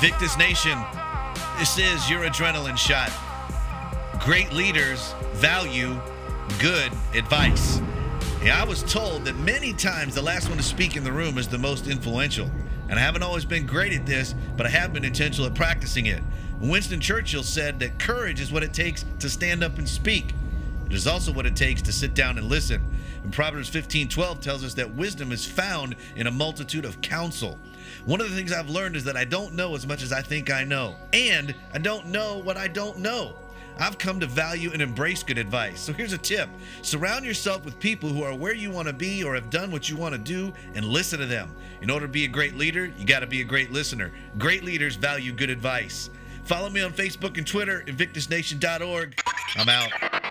Invictus Nation, this is your adrenaline shot. Great leaders value good advice. Yeah, I was told that many times the last one to speak in the room is the most influential. And I haven't always been great at this, but I have been intentional at practicing it. Winston Churchill said that courage is what it takes to stand up and speak. It is also what it takes to sit down and listen. And Proverbs 15:12 tells us that wisdom is found in a multitude of counsel. One of the things I've learned is that I don't know as much as I think I know, and I don't know what I don't know. I've come to value and embrace good advice. So here's a tip surround yourself with people who are where you want to be or have done what you want to do and listen to them. In order to be a great leader, you got to be a great listener. Great leaders value good advice. Follow me on Facebook and Twitter, invictusnation.org. I'm out.